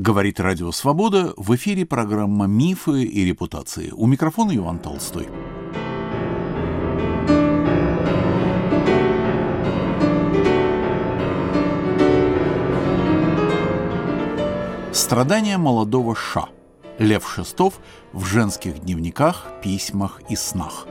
Говорит Радио Свобода. В эфире программа «Мифы и репутации». У микрофона Иван Толстой. Страдания молодого Ша. Лев Шестов в женских дневниках, письмах и снах.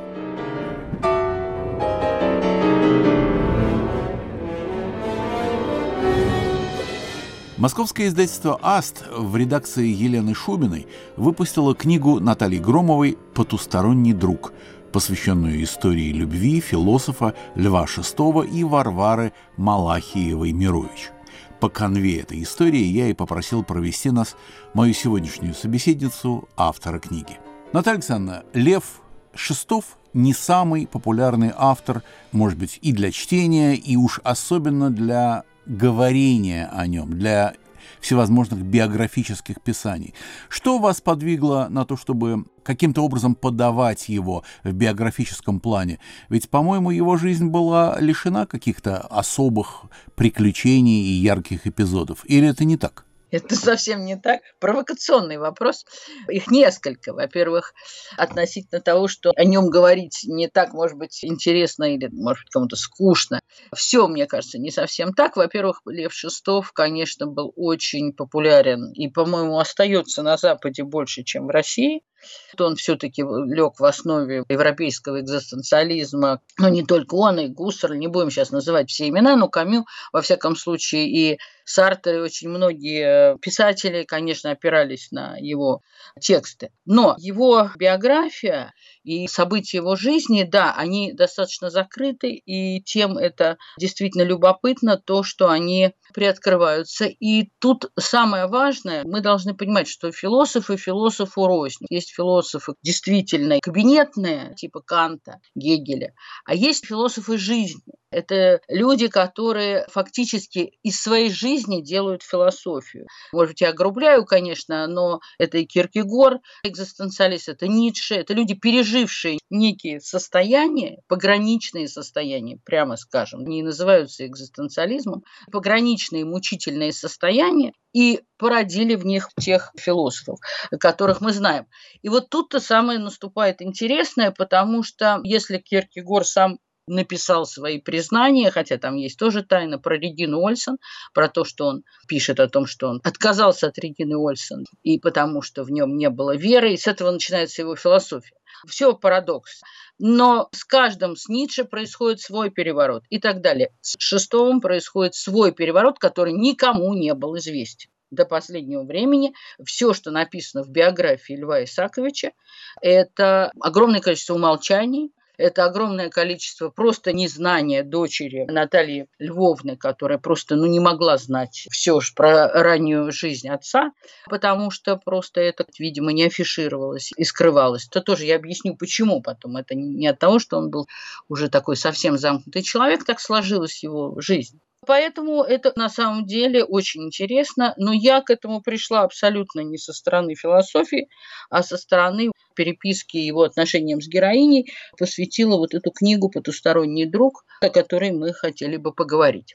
Московское издательство «Аст» в редакции Елены Шубиной выпустило книгу Натальи Громовой «Потусторонний друг», посвященную истории любви философа Льва VI и Варвары Малахиевой-Мирович. По конве этой истории я и попросил провести нас мою сегодняшнюю собеседницу, автора книги. Наталья Александровна, Лев Шестов не самый популярный автор, может быть, и для чтения, и уж особенно для говорения о нем, для всевозможных биографических писаний. Что вас подвигло на то, чтобы каким-то образом подавать его в биографическом плане? Ведь, по-моему, его жизнь была лишена каких-то особых приключений и ярких эпизодов. Или это не так? Это совсем не так. Провокационный вопрос. Их несколько. Во-первых, относительно того, что о нем говорить не так, может быть, интересно или, может быть, кому-то скучно. Все, мне кажется, не совсем так. Во-первых, Лев Шестов, конечно, был очень популярен и, по-моему, остается на Западе больше, чем в России что он все-таки лег в основе европейского экзистенциализма. Но не только он, и Гуссерль, не будем сейчас называть все имена, но Камю, во всяком случае, и Сартер, и очень многие писатели, конечно, опирались на его тексты. Но его биография и события его жизни, да, они достаточно закрыты, и тем это действительно любопытно, то, что они приоткрываются. И тут самое важное, мы должны понимать, что философы философу рознь. Есть философы действительно кабинетные, типа Канта, Гегеля, а есть философы жизни. Это люди, которые фактически из своей жизни делают философию. Может быть, я огрубляю, конечно, но это и Киркегор, экзистенциалист, это Ницше, это люди, пережившие некие состояния, пограничные состояния, прямо скажем, не называются экзистенциализмом, пограничные мучительные состояния, и породили в них тех философов, которых мы знаем. И вот тут-то самое наступает интересное, потому что если Киркегор сам написал свои признания, хотя там есть тоже тайна про Регину Ольсон, про то, что он пишет о том, что он отказался от Регины Ольсон, и потому что в нем не было веры, и с этого начинается его философия. Все парадокс. Но с каждым с Ницше происходит свой переворот и так далее. С Шестовым происходит свой переворот, который никому не был известен до последнего времени. Все, что написано в биографии Льва Исаковича, это огромное количество умолчаний, это огромное количество просто незнания дочери Натальи Львовны, которая просто ну, не могла знать все про раннюю жизнь отца, потому что просто это, видимо, не афишировалось и скрывалось. То тоже я объясню, почему потом. Это не от того, что он был уже такой совсем замкнутый человек, так сложилась его жизнь. Поэтому это на самом деле очень интересно, но я к этому пришла абсолютно не со стороны философии, а со стороны переписки его отношениям с героиней, посвятила вот эту книгу «Потусторонний друг», о которой мы хотели бы поговорить.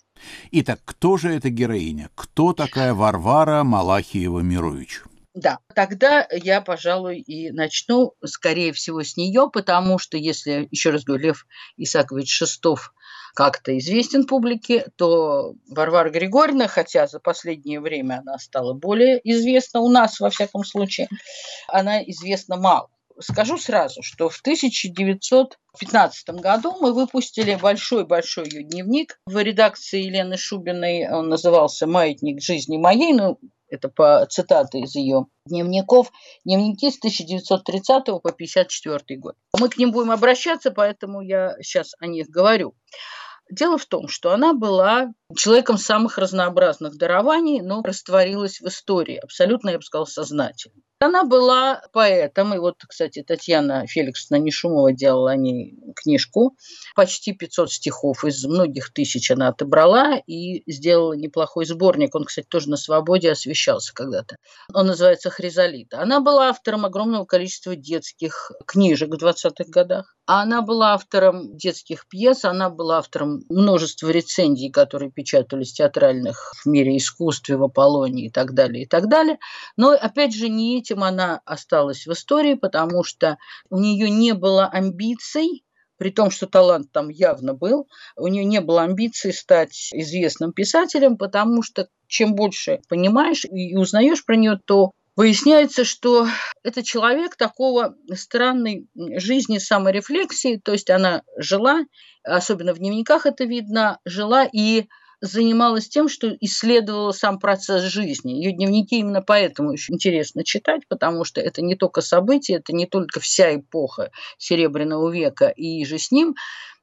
Итак, кто же эта героиня? Кто такая Варвара Малахиева-Мирович? Да, тогда я, пожалуй, и начну, скорее всего, с нее, потому что, если, еще раз говорю, Лев Исакович Шестов как-то известен публике, то Варвара Григорьевна, хотя за последнее время она стала более известна у нас, во всяком случае, она известна мало. Скажу сразу, что в 1915 году мы выпустили большой-большой ее дневник в редакции Елены Шубиной. Он назывался «Маятник жизни моей». Ну, это по цитаты из ее дневников, дневники с 1930 по 1954 год. Мы к ним будем обращаться, поэтому я сейчас о них говорю. Дело в том, что она была человеком самых разнообразных дарований, но растворилась в истории, абсолютно, я бы сказала, сознательно. Она была поэтом, и вот, кстати, Татьяна Феликсовна Нешумова делала о ней книжку. Почти 500 стихов из многих тысяч она отобрала и сделала неплохой сборник. Он, кстати, тоже на «Свободе» освещался когда-то. Он называется «Хризолита». Она была автором огромного количества детских книжек в 20-х годах. Она была автором детских пьес, она была автором множества рецензий, которые печатались театральных в мире искусстве, в Аполлонии и так далее, и так далее. Но, опять же, не этим она осталась в истории, потому что у нее не было амбиций, при том, что талант там явно был, у нее не было амбиций стать известным писателем, потому что чем больше понимаешь и узнаешь про нее, то выясняется, что это человек такого странной жизни саморефлексии, то есть она жила, особенно в дневниках это видно, жила и занималась тем, что исследовала сам процесс жизни. Ее дневники именно поэтому очень интересно читать, потому что это не только события, это не только вся эпоха Серебряного века и же с ним,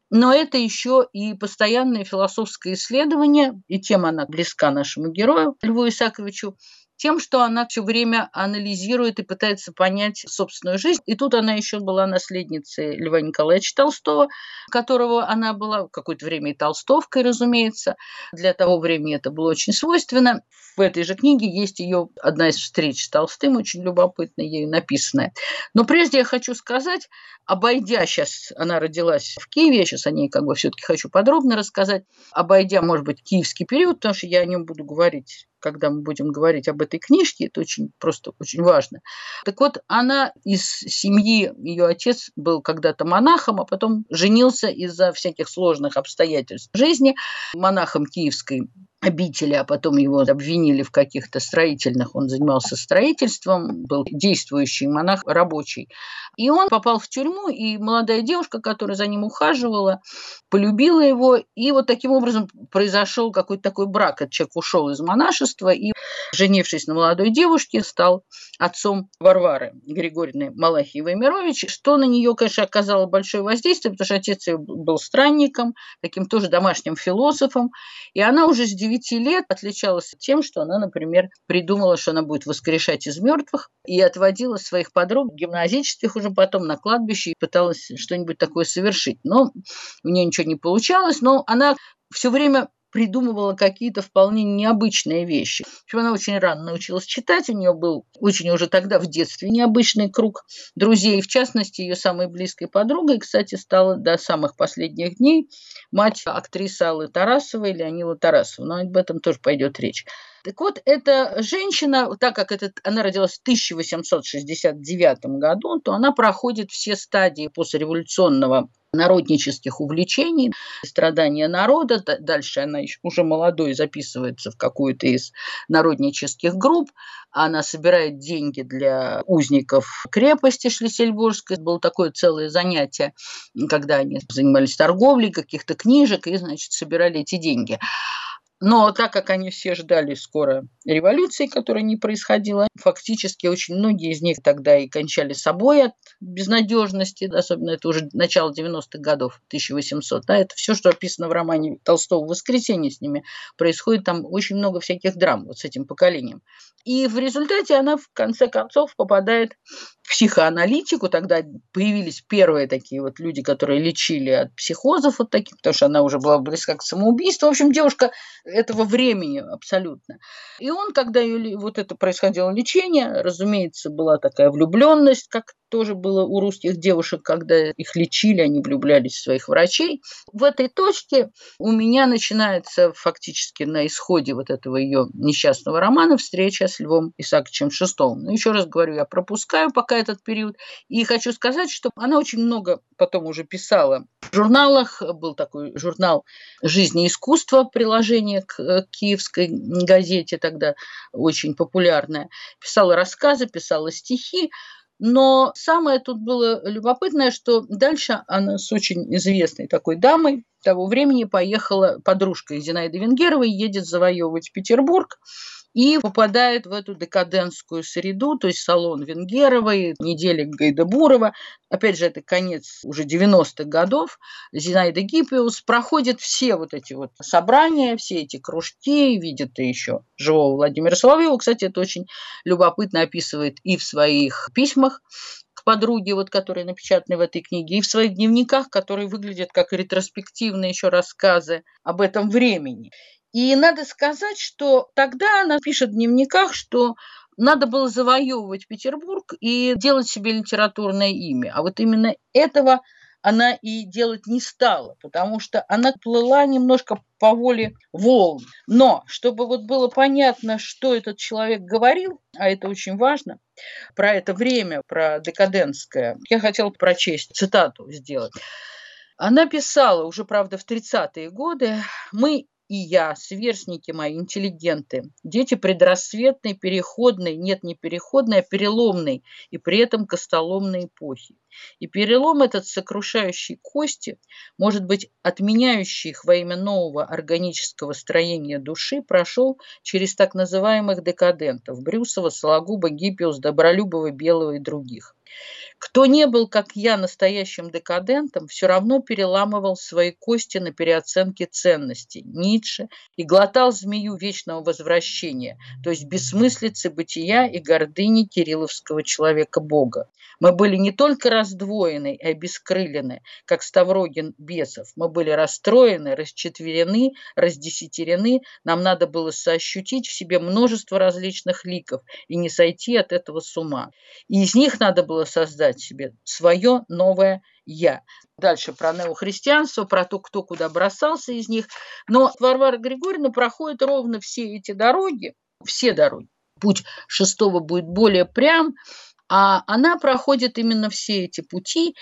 но это еще и постоянное философское исследование, и тем она близка нашему герою Льву Исаковичу, тем, что она все время анализирует и пытается понять собственную жизнь. И тут она еще была наследницей Льва Николаевича Толстого, которого она была какое-то время и толстовкой, разумеется. Для того времени это было очень свойственно. В этой же книге есть ее одна из встреч с Толстым, очень любопытная, ею написанная. Но прежде я хочу сказать, обойдя сейчас, она родилась в Киеве, я сейчас о ней как бы все-таки хочу подробно рассказать, обойдя, может быть, киевский период, потому что я о нем буду говорить когда мы будем говорить об этой книжке, это очень просто очень важно. Так вот, она из семьи, ее отец был когда-то монахом, а потом женился из-за всяких сложных обстоятельств жизни монахом киевской обители, а потом его обвинили в каких-то строительных, он занимался строительством, был действующий монах, рабочий. И он попал в тюрьму, и молодая девушка, которая за ним ухаживала, полюбила его, и вот таким образом произошел какой-то такой брак. Этот человек ушел из монашества и, женившись на молодой девушке, стал отцом Варвары Григорьевны Малахиевой Мирович, что на нее, конечно, оказало большое воздействие, потому что отец ее был странником, таким тоже домашним философом, и она уже с 9 лет отличалась тем, что она, например, придумала, что она будет воскрешать из мертвых, и отводила своих подруг гимназических уже потом на кладбище и пыталась что-нибудь такое совершить. Но у нее ничего не получалось, но она все время придумывала какие-то вполне необычные вещи. Общем, она очень рано научилась читать, у нее был очень уже тогда в детстве необычный круг друзей, в частности, ее самой близкой подругой, кстати, стала до самых последних дней мать актрисы Аллы Тарасовой, Леонила Тарасова, но об этом тоже пойдет речь. Так вот, эта женщина, так как этот, она родилась в 1869 году, то она проходит все стадии послереволюционного народнических увлечений, страдания народа. Дальше она уже молодой записывается в какую-то из народнических групп. Она собирает деньги для узников крепости Шлиссельбургской. Было такое целое занятие, когда они занимались торговлей каких-то книжек и, значит, собирали эти деньги. Но так как они все ждали скоро революции, которая не происходила, фактически очень многие из них тогда и кончали собой от безнадежности, особенно это уже начало 90-х годов, 1800. Да, это все, что описано в романе Толстого «Воскресенье» с ними. Происходит там очень много всяких драм вот с этим поколением. И в результате она в конце концов попадает в психоаналитику. Тогда появились первые такие вот люди, которые лечили от психозов вот таких, потому что она уже была близка к самоубийству. В общем, девушка этого времени абсолютно. И он, когда ее, вот это происходило лечение, разумеется, была такая влюбленность, как тоже было у русских девушек, когда их лечили, они влюблялись в своих врачей. В этой точке у меня начинается фактически на исходе вот этого ее несчастного романа встреча с Львом Исааковичем VI. Но еще раз говорю, я пропускаю пока этот период. И хочу сказать, что она очень много потом уже писала в журналах. Был такой журнал «Жизнь и искусство», приложение к э, киевской газете тогда очень популярное. Писала рассказы, писала стихи. Но самое тут было любопытное, что дальше она с очень известной такой дамой того времени поехала, подружка Зинаиды Венгеровой, едет завоевывать Петербург и попадает в эту декадентскую среду, то есть салон Венгеровой, недели Гайдабурова. Опять же, это конец уже 90-х годов. Зинаида Гиппиус проходит все вот эти вот собрания, все эти кружки, видит и еще живого Владимира Соловьева. Кстати, это очень любопытно описывает и в своих письмах к подруге, вот, которые напечатаны в этой книге, и в своих дневниках, которые выглядят как ретроспективные еще рассказы об этом времени. И надо сказать, что тогда она пишет в дневниках, что надо было завоевывать Петербург и делать себе литературное имя. А вот именно этого она и делать не стала, потому что она плыла немножко по воле волн. Но, чтобы вот было понятно, что этот человек говорил, а это очень важно, про это время, про декадентское, я хотела прочесть цитату сделать. Она писала уже, правда, в 30-е годы, мы и я, сверстники мои, интеллигенты, дети предрассветной, переходной, нет, не переходной, а переломной, и при этом костоломной эпохи. И перелом этот, сокрушающий кости, может быть, отменяющий их во имя нового органического строения души, прошел через так называемых декадентов – Брюсова, Сологуба, Гиппиус, Добролюбова, Белого и других. Кто не был, как я, настоящим декадентом, все равно переламывал свои кости на переоценке ценностей Ницше и глотал змею вечного возвращения, то есть бессмыслицы бытия и гордыни кирилловского человека-бога. Мы были не только раздвоены и обескрылены, как Ставрогин бесов, мы были расстроены, расчетверены, раздесятерены, нам надо было соощутить в себе множество различных ликов и не сойти от этого с ума. И из них надо было создать себе свое новое «я». Дальше про неохристианство, про то, кто куда бросался из них. Но Варвара Григорьевна проходит ровно все эти дороги, все дороги. Путь шестого будет более прям, а она проходит именно все эти пути,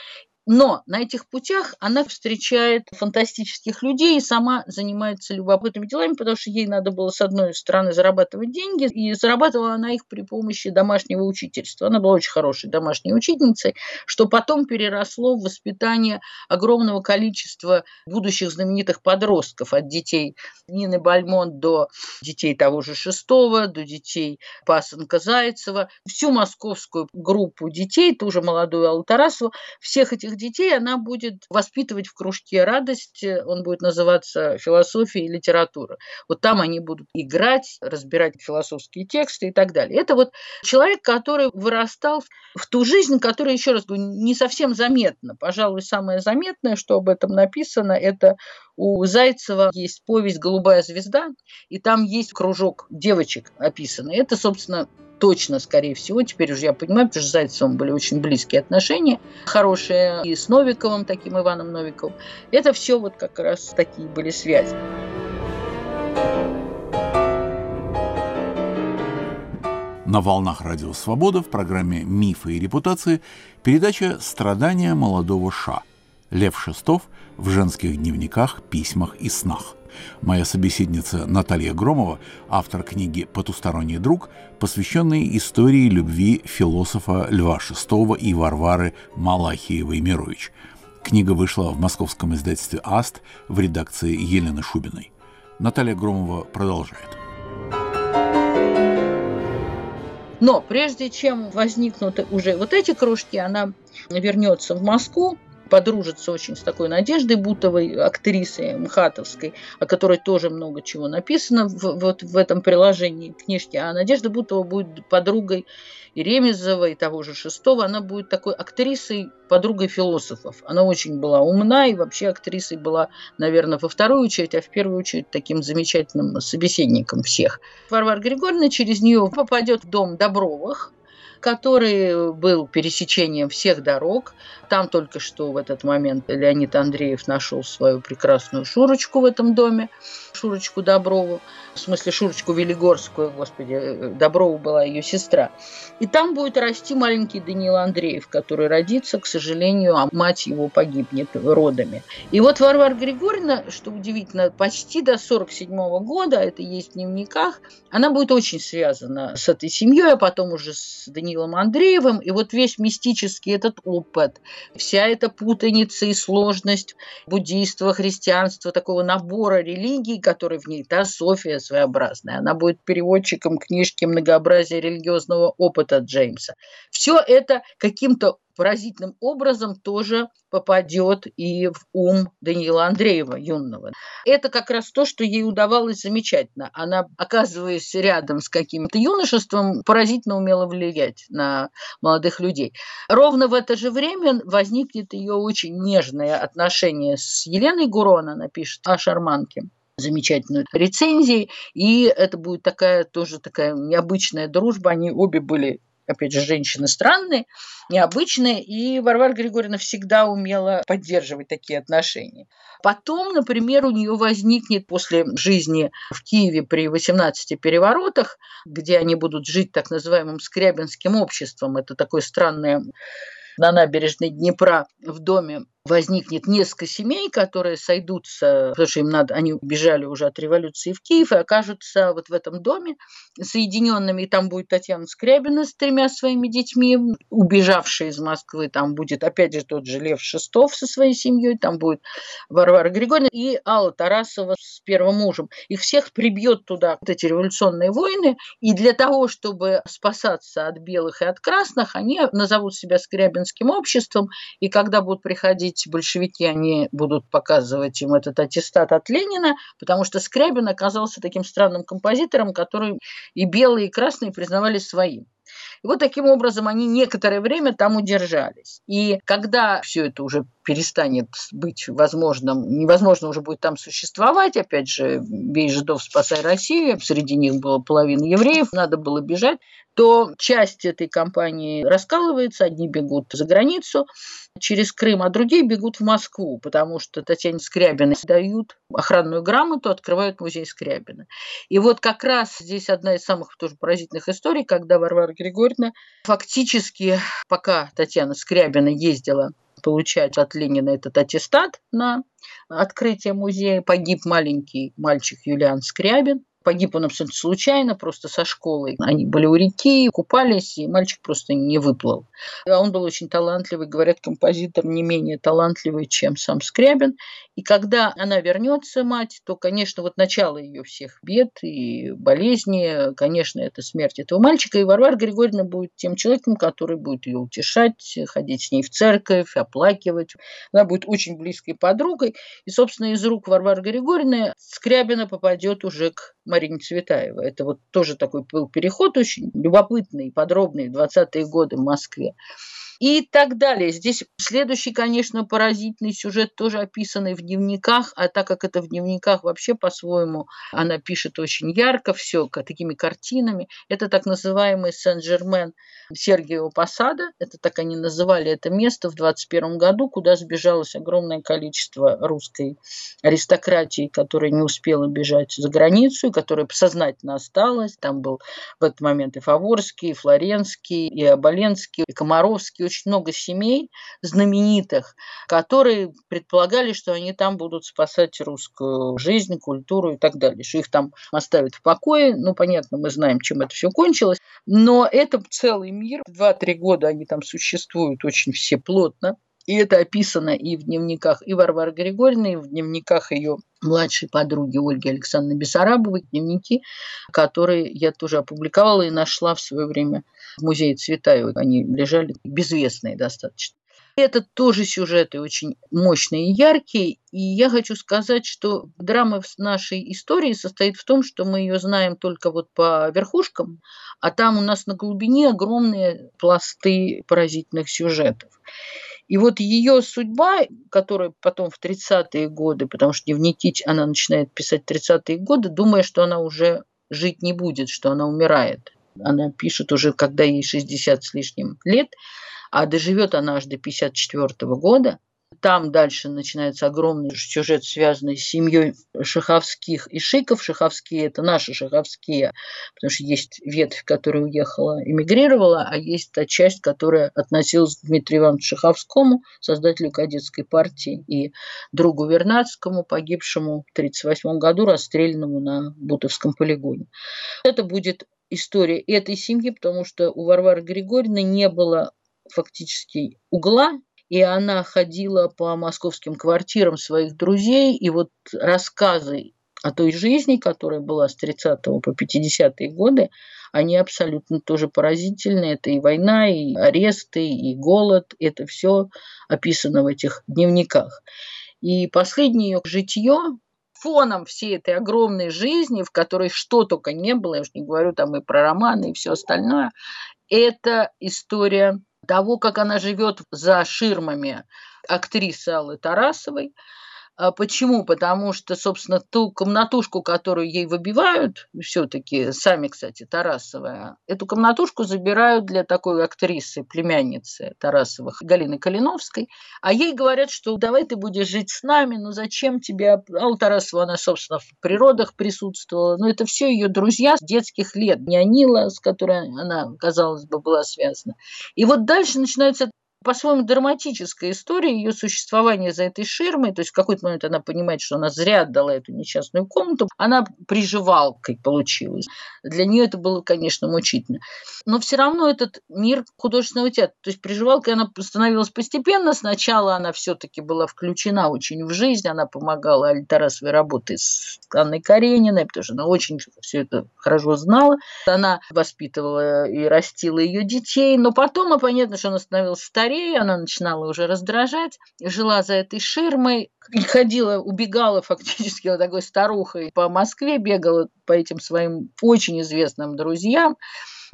но на этих путях она встречает фантастических людей и сама занимается любопытными делами, потому что ей надо было, с одной стороны, зарабатывать деньги, и зарабатывала она их при помощи домашнего учительства. Она была очень хорошей домашней учительницей, что потом переросло в воспитание огромного количества будущих знаменитых подростков, от детей Нины Бальмонт до детей того же Шестого, до детей Пасынка Зайцева, всю московскую группу детей, ту же молодую Аллу Тарасову, всех этих детей она будет воспитывать в кружке радость, он будет называться философия и литература. Вот там они будут играть, разбирать философские тексты и так далее. Это вот человек, который вырастал в ту жизнь, которая, еще раз говорю, не совсем заметна. Пожалуй, самое заметное, что об этом написано, это у Зайцева есть повесть «Голубая звезда», и там есть кружок девочек описанный. Это, собственно, точно, скорее всего, теперь уже я понимаю, потому что с Зайцевым были очень близкие отношения, хорошие и с Новиковым, таким Иваном Новиковым. Это все вот как раз такие были связи. На волнах Радио Свобода в программе «Мифы и репутации» передача «Страдания молодого Ша». Лев Шестов в женских дневниках, письмах и снах. Моя собеседница Наталья Громова, автор книги «Потусторонний друг», посвященной истории любви философа Льва VI и Варвары Малахиевой-Мирович. Книга вышла в московском издательстве «Аст» в редакции Елены Шубиной. Наталья Громова продолжает. Но прежде чем возникнут уже вот эти кружки, она вернется в Москву, подружится очень с такой Надеждой Бутовой, актрисой МХАТовской, о которой тоже много чего написано в, вот в этом приложении книжки. А Надежда Бутова будет подругой и Ремезова, и того же Шестого. Она будет такой актрисой, подругой философов. Она очень была умна и вообще актрисой была, наверное, во вторую очередь, а в первую очередь таким замечательным собеседником всех. Варвара Григорьевна через нее попадет в дом Добровых, который был пересечением всех дорог. Там только что в этот момент Леонид Андреев нашел свою прекрасную Шурочку в этом доме, Шурочку Доброву, в смысле Шурочку Велигорскую, господи, Доброву была ее сестра. И там будет расти маленький Даниил Андреев, который родится, к сожалению, а мать его погибнет родами. И вот Варвара Григорьевна, что удивительно, почти до 47 года, это есть в дневниках, она будет очень связана с этой семьей, а потом уже с Даниилом Данилом Андреевым, и вот весь мистический этот опыт, вся эта путаница и сложность буддийства, христианства, такого набора религий, который в ней, да, София своеобразная, она будет переводчиком книжки «Многообразие религиозного опыта» Джеймса. Все это каким-то поразительным образом тоже попадет и в ум Даниила Андреева юного. Это как раз то, что ей удавалось замечательно. Она, оказываясь рядом с каким-то юношеством, поразительно умела влиять на молодых людей. Ровно в это же время возникнет ее очень нежное отношение с Еленой Гуро, она напишет о шарманке замечательную рецензию, и это будет такая тоже такая необычная дружба. Они обе были опять же, женщины странные, необычные, и Варвара Григорьевна всегда умела поддерживать такие отношения. Потом, например, у нее возникнет после жизни в Киеве при 18 переворотах, где они будут жить так называемым скрябинским обществом, это такое странное на набережной Днепра в доме возникнет несколько семей, которые сойдутся, потому что им надо, они убежали уже от революции в Киев и окажутся вот в этом доме соединенными. И там будет Татьяна Скрябина с тремя своими детьми, убежавшая из Москвы. Там будет, опять же, тот же Лев Шестов со своей семьей, там будет Варвара Григорьевна и Алла Тарасова с первым мужем. Их всех прибьет туда вот эти революционные войны. И для того, чтобы спасаться от белых и от красных, они назовут себя Скрябинским обществом. И когда будут приходить приходить большевики, они будут показывать им этот аттестат от Ленина, потому что Скрябин оказался таким странным композитором, который и белые, и красные признавали своим. И вот таким образом они некоторое время там удержались. И когда все это уже перестанет быть возможным, невозможно уже будет там существовать, опять же, бей жидов, спасай Россию, среди них было половина евреев, надо было бежать, то часть этой компании раскалывается, одни бегут за границу через Крым, а другие бегут в Москву, потому что Татьяне Скрябиной дают охранную грамоту, открывают музей Скрябина. И вот как раз здесь одна из самых тоже поразительных историй, когда Варвара Григорьевна фактически, пока Татьяна Скрябина ездила получать от Ленина этот аттестат на открытие музея, погиб маленький мальчик Юлиан Скрябин. Погиб он абсолютно случайно, просто со школой. Они были у реки, купались, и мальчик просто не выплыл. А он был очень талантливый, говорят, композитор не менее талантливый, чем сам Скрябин. И когда она вернется, мать, то, конечно, вот начало ее всех бед и болезни, конечно, это смерть этого мальчика. И Варвара Григорьевна будет тем человеком, который будет ее утешать, ходить с ней в церковь, оплакивать. Она будет очень близкой подругой. И, собственно, из рук Варвары Григорьевны Скрябина попадет уже к Марине Цветаевой. Это вот тоже такой был переход очень любопытный, подробный, 20-е годы в Москве и так далее. Здесь следующий, конечно, поразительный сюжет, тоже описанный в дневниках, а так как это в дневниках вообще по-своему, она пишет очень ярко все, такими картинами. Это так называемый Сен-Жермен Сергиева Посада, это так они называли это место в 21 году, куда сбежалось огромное количество русской аристократии, которая не успела бежать за границу, которая сознательно осталась. Там был в этот момент и Фаворский, и Флоренский, и Оболенский, и Комаровский, очень много семей знаменитых, которые предполагали, что они там будут спасать русскую жизнь, культуру и так далее, что их там оставят в покое. Ну, понятно, мы знаем, чем это все кончилось. Но это целый мир. Два-три года они там существуют очень все плотно. И это описано и в дневниках и Варвары Григорьевны, и в дневниках ее младшей подруги Ольги Александровны Бессарабовой, дневники, которые я тоже опубликовала и нашла в свое время в музее Цветаева. Они лежали безвестные достаточно. Это тоже сюжеты очень мощные и яркие. И я хочу сказать, что драма нашей истории состоит в том, что мы ее знаем только вот по верхушкам, а там у нас на глубине огромные пласты поразительных сюжетов. И вот ее судьба, которая потом в 30-е годы, потому что дневники она начинает писать в 30-е годы, думая, что она уже жить не будет, что она умирает. Она пишет уже, когда ей 60 с лишним лет, а доживет она аж до 54 года – там дальше начинается огромный сюжет, связанный с семьей Шаховских и Шиков. Шаховские – это наши Шаховские, потому что есть ветвь, которая уехала, эмигрировала, а есть та часть, которая относилась к Дмитрию Ивановичу Шаховскому, создателю кадетской партии, и другу Вернадскому, погибшему в 1938 году, расстрелянному на Бутовском полигоне. Это будет история этой семьи, потому что у Варвары Григорьевны не было фактически угла и она ходила по московским квартирам своих друзей, и вот рассказы о той жизни, которая была с 30 по 50-е годы, они абсолютно тоже поразительны. Это и война, и аресты, и голод. Это все описано в этих дневниках. И последнее ее житье, фоном всей этой огромной жизни, в которой что только не было, я уж не говорю там и про романы, и все остальное, это история того, как она живет за ширмами актрисы Аллы Тарасовой, почему? Потому что, собственно, ту комнатушку, которую ей выбивают, все-таки сами, кстати, Тарасовая, эту комнатушку забирают для такой актрисы, племянницы Тарасовых, Галины Калиновской. А ей говорят, что давай ты будешь жить с нами, ну зачем тебе? А у Тарасова она, собственно, в природах присутствовала. Но это все ее друзья с детских лет. Нянила, с которой она, казалось бы, была связана. И вот дальше начинается по-своему драматическая история ее существования за этой ширмой. То есть в какой-то момент она понимает, что она зря отдала эту несчастную комнату. Она приживалкой получилась. Для нее это было, конечно, мучительно. Но все равно этот мир художественного театра, то есть приживалкой она становилась постепенно. Сначала она все-таки была включена очень в жизнь. Она помогала Альтарасовой работе с Анной Карениной, потому что она очень все это хорошо знала. Она воспитывала и растила ее детей. Но потом, а понятно, что она становилась старее скорее, она начинала уже раздражать, жила за этой ширмой, ходила, убегала фактически вот такой старухой по Москве, бегала по этим своим очень известным друзьям.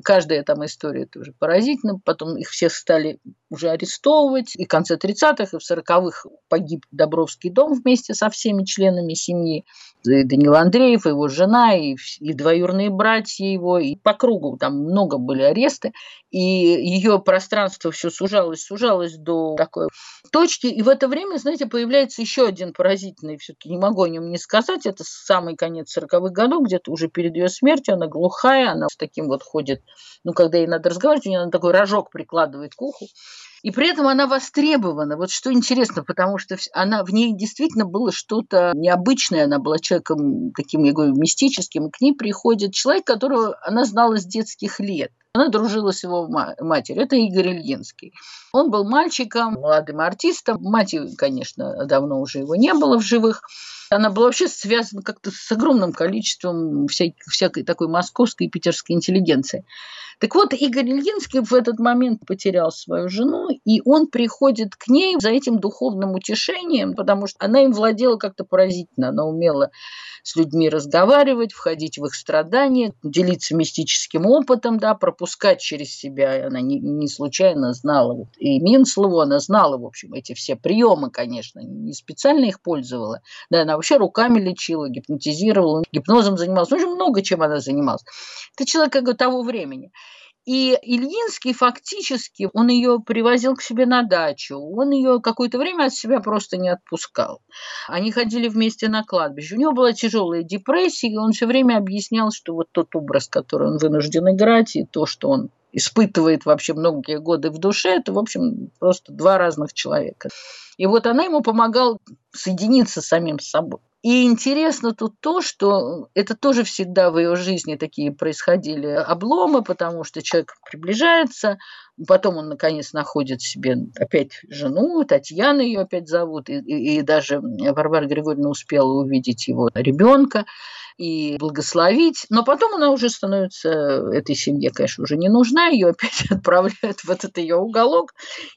Каждая там история тоже поразительна. Потом их всех стали уже арестовывать. И в конце 30-х, и в 40-х погиб Добровский дом вместе со всеми членами семьи. И Данил Андреев, и его жена, и, и двоюрные братья его. И по кругу там много были аресты. И ее пространство все сужалось, сужалось до такой точки. И в это время, знаете, появляется еще один поразительный, все-таки не могу о нем не сказать, это самый конец 40-х годов, где-то уже перед ее смертью, она глухая, она с таким вот ходит, ну, когда ей надо разговаривать, у нее такой рожок прикладывает к уху. И при этом она востребована. Вот что интересно, потому что она, в ней действительно было что-то необычное. Она была человеком таким, я говорю, мистическим. К ней приходит человек, которого она знала с детских лет. Она дружила с его матерью. Это Игорь Ильинский. Он был мальчиком, молодым артистом. Мать, конечно, давно уже его не было в живых. Она была вообще связана как-то с огромным количеством всякой, всякой такой московской и питерской интеллигенции. Так вот, Игорь Ильинский в этот момент потерял свою жену, и он приходит к ней за этим духовным утешением, потому что она им владела как-то поразительно. Она умела с людьми разговаривать, входить в их страдания, делиться мистическим опытом, да, пропускать через себя. Она не, не случайно знала вот, и Минслову, она знала, в общем, эти все приемы, конечно, не специально их пользовала. Да, она вообще руками лечила, гипнотизировала, гипнозом занималась. Ну, очень много чем она занималась. Это человек как бы того времени. И Ильинский фактически, он ее привозил к себе на дачу, он ее какое-то время от себя просто не отпускал. Они ходили вместе на кладбище. У него была тяжелая депрессия, и он все время объяснял, что вот тот образ, который он вынужден играть, и то, что он испытывает вообще многие годы в душе, это, в общем, просто два разных человека. И вот она ему помогала соединиться с самим собой. И интересно тут то, что это тоже всегда в ее жизни такие происходили обломы, потому что человек приближается, потом он наконец находит себе опять жену, Татьяна ее опять зовут, и, и, и даже Варвара Григорьевна успела увидеть его ребенка и благословить. Но потом она уже становится этой семье, конечно, уже не нужна. Ее опять отправляют в этот ее уголок,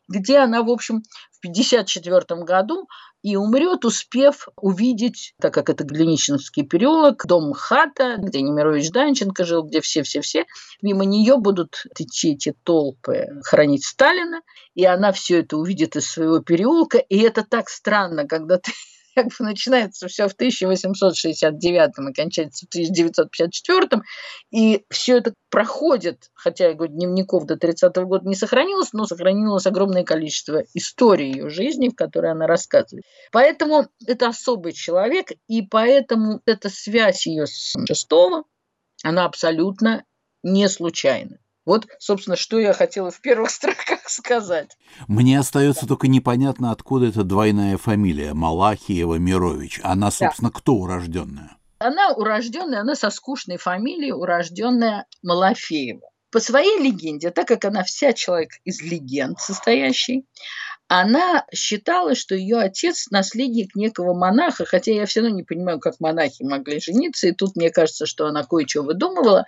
где она, в общем, в 1954 году и умрет, успев увидеть, так как это Глиничинский переулок, дом хата, где Немирович Данченко жил, где все-все-все, мимо нее будут идти эти толпы хранить Сталина, и она все это увидит из своего переулка, и это так странно, когда ты как бы начинается все в 1869 и кончается в 1954, и все это проходит, хотя, я говорю, дневников до 30-го года не сохранилось, но сохранилось огромное количество историй ее жизни, в которой она рассказывает. Поэтому это особый человек, и поэтому эта связь ее с шестого, она абсолютно не случайна. Вот, собственно, что я хотела в первых строках сказать. Мне остается только непонятно, откуда эта двойная фамилия Малахиева-Мирович. Она, собственно, да. кто урожденная? Она урожденная, она со скучной фамилией, урожденная Малафеева. По своей легенде, так как она вся человек из легенд состоящий, она считала, что ее отец наследник некого монаха, хотя я все равно не понимаю, как монахи могли жениться, и тут мне кажется, что она кое-что выдумывала.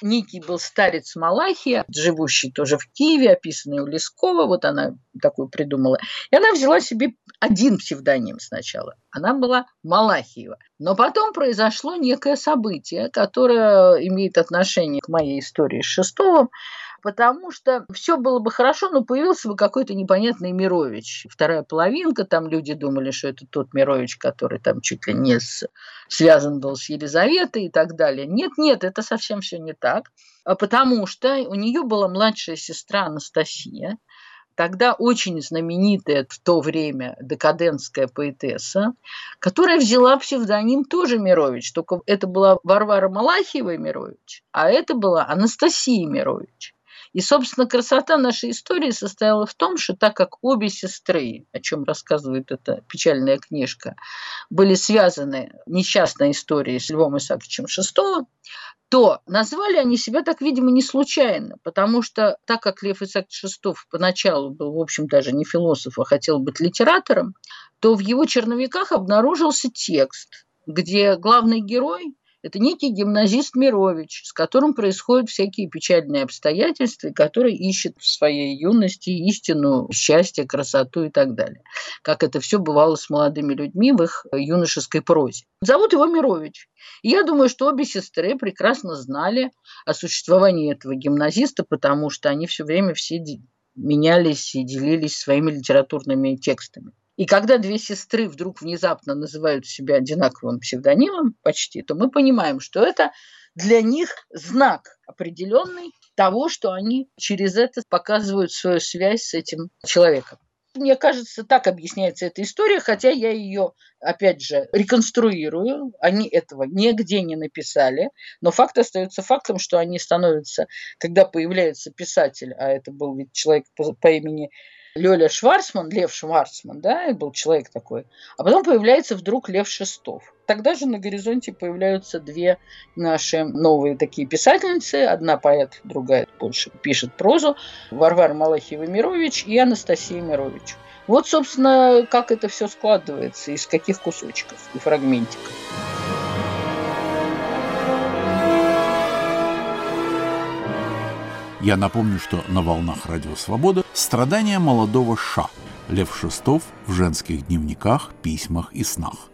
Некий был старец Малахия, живущий тоже в Киеве, описанный у Лескова, вот она такую придумала. И она взяла себе один псевдоним сначала. Она была Малахиева. Но потом произошло некое событие, которое имеет отношение к моей истории с Шестовым, потому что все было бы хорошо, но появился бы какой-то непонятный Мирович. Вторая половинка, там люди думали, что это тот Мирович, который там чуть ли не с, связан был с Елизаветой и так далее. Нет, нет, это совсем все не так, а потому что у нее была младшая сестра Анастасия, тогда очень знаменитая в то время декадентская поэтесса, которая взяла псевдоним тоже Мирович, только это была Варвара Малахиева Мирович, а это была Анастасия Мирович. И, собственно, красота нашей истории состояла в том, что так как обе сестры, о чем рассказывает эта печальная книжка, были связаны несчастной историей с Львом Исааковичем VI, то назвали они себя так, видимо, не случайно, потому что так как Лев Исаакович Шестов поначалу был, в общем, даже не философ, а хотел быть литератором, то в его черновиках обнаружился текст, где главный герой это некий гимназист Мирович, с которым происходят всякие печальные обстоятельства, который ищет в своей юности истину, счастье, красоту и так далее. Как это все бывало с молодыми людьми в их юношеской прозе. Зовут его Мирович. И я думаю, что обе сестры прекрасно знали о существовании этого гимназиста, потому что они все время все менялись и делились своими литературными текстами. И когда две сестры вдруг внезапно называют себя одинаковым псевдонимом почти, то мы понимаем, что это для них знак определенный того, что они через это показывают свою связь с этим человеком. Мне кажется, так объясняется эта история, хотя я ее, опять же, реконструирую. Они этого нигде не написали, но факт остается фактом, что они становятся, когда появляется писатель, а это был ведь человек по, по имени Лёля Шварцман, Лев Шварцман, да, был человек такой. А потом появляется вдруг Лев Шестов. Тогда же на горизонте появляются две наши новые такие писательницы. Одна поэт, другая больше пишет прозу. Варвара Малахиева-Мирович и Анастасия Мирович. Вот, собственно, как это все складывается, из каких кусочков и фрагментиков. Я напомню, что на волнах Радио Свобода страдания молодого Ша, Лев Шестов в женских дневниках, письмах и снах.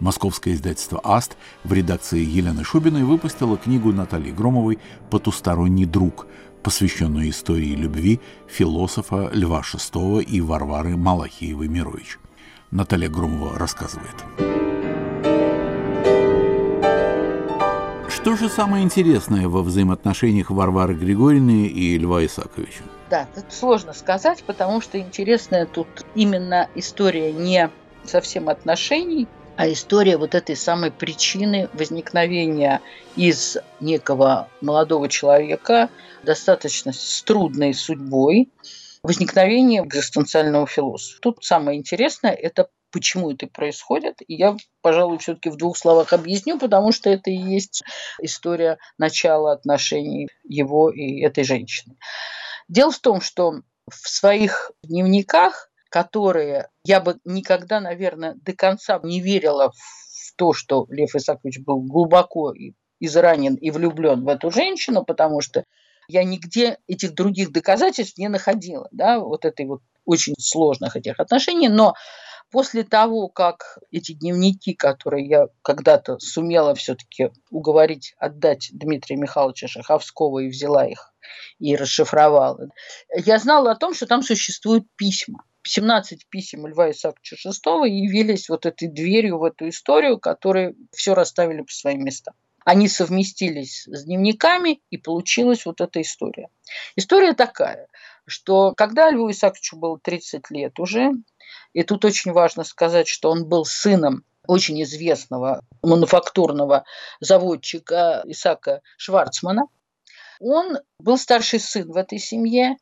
Московское издательство «Аст» в редакции Елены Шубиной выпустило книгу Натальи Громовой «Потусторонний друг», посвященную истории любви философа Льва Шестого и Варвары Малахиевой-Мирович. Наталья Громова рассказывает. Что же самое интересное во взаимоотношениях Варвары Григорьевны и Льва Исаковича? Да, это сложно сказать, потому что интересная тут именно история не совсем отношений, а история вот этой самой причины возникновения из некого молодого человека, достаточно с трудной судьбой, возникновения экзистенциального философа. Тут самое интересное – это почему это происходит. И я, пожалуй, все-таки в двух словах объясню, потому что это и есть история начала отношений его и этой женщины. Дело в том, что в своих дневниках, которые я бы никогда, наверное, до конца не верила в то, что Лев Исаакович был глубоко изранен и влюблен в эту женщину, потому что я нигде этих других доказательств не находила, да, вот этой вот очень сложных этих отношений, но После того, как эти дневники, которые я когда-то сумела все-таки уговорить отдать Дмитрия Михайловича Шаховского и взяла их и расшифровала, я знала о том, что там существуют письма. 17 писем Льва Исааковича VI явились вот этой дверью в эту историю, которые все расставили по своим местам. Они совместились с дневниками, и получилась вот эта история. История такая, что когда Льву Исааковичу было 30 лет уже, и тут очень важно сказать, что он был сыном очень известного мануфактурного заводчика Исака Шварцмана. Он был старший сын в этой семье,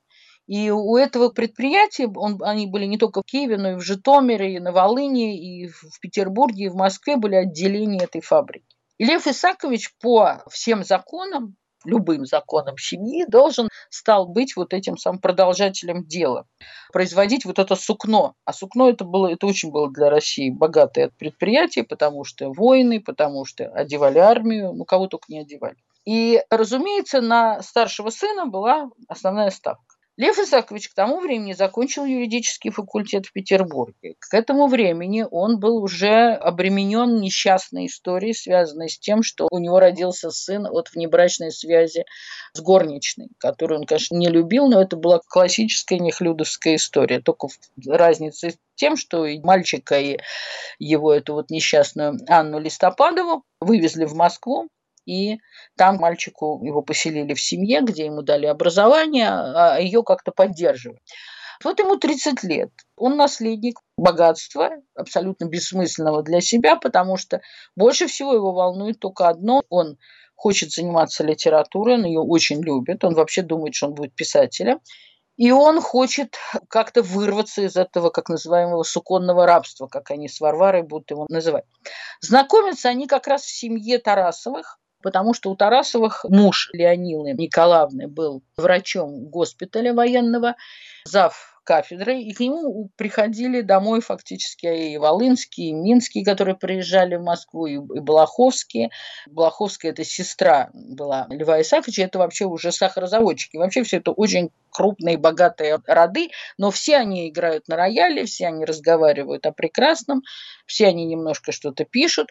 и у этого предприятия, он, они были не только в Киеве, но и в Житомире, и на Волыне, и в Петербурге, и в Москве были отделения этой фабрики. И Лев Исакович по всем законам любым законом семьи, должен стал быть вот этим самым продолжателем дела, производить вот это сукно. А сукно это было, это очень было для России богатое предприятие, потому что войны, потому что одевали армию, ну кого только не одевали. И, разумеется, на старшего сына была основная ставка. Лев Исакович к тому времени закончил юридический факультет в Петербурге. К этому времени он был уже обременен несчастной историей, связанной с тем, что у него родился сын от внебрачной связи с горничной, которую он, конечно, не любил, но это была классическая нехлюдовская история. Только разница тем, что и мальчика, и его эту вот несчастную Анну Листопадову вывезли в Москву, и там мальчику его поселили в семье, где ему дали образование, а ее как-то поддерживали. Вот ему 30 лет. Он наследник богатства, абсолютно бессмысленного для себя, потому что больше всего его волнует только одно. Он хочет заниматься литературой, он ее очень любит, он вообще думает, что он будет писателем. И он хочет как-то вырваться из этого, как называемого, суконного рабства, как они с Варварой будут его называть. Знакомятся они как раз в семье Тарасовых, потому что у Тарасовых муж Леонилы Николаевны был врачом госпиталя военного, зав кафедры, и к нему приходили домой фактически и Волынские, и Минские, которые приезжали в Москву, и, и Балаховские. Балаховская – это сестра была Льва Исааковича, это вообще уже сахарозаводчики. Вообще все это очень крупные, богатые роды, но все они играют на рояле, все они разговаривают о прекрасном, все они немножко что-то пишут.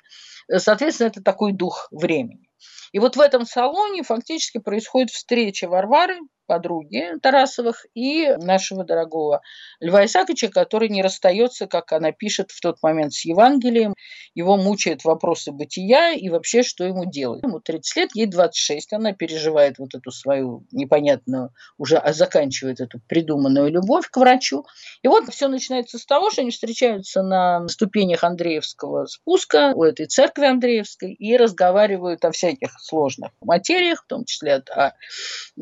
Соответственно, это такой дух времени. И вот в этом салоне фактически происходит встреча Варвары, подруги Тарасовых, и нашего дорогого Льва Исааковича, который не расстается, как она пишет в тот момент, с Евангелием. Его мучают вопросы бытия и вообще, что ему делать. Ему 30 лет, ей 26. Она переживает вот эту свою непонятную, уже а заканчивает эту придуманную любовь к врачу. И вот все начинается с того, что они встречаются на ступенях Андреевского спуска, у этой церкви Андреевской, и разговаривают о всяких сложных материях, в том числе о,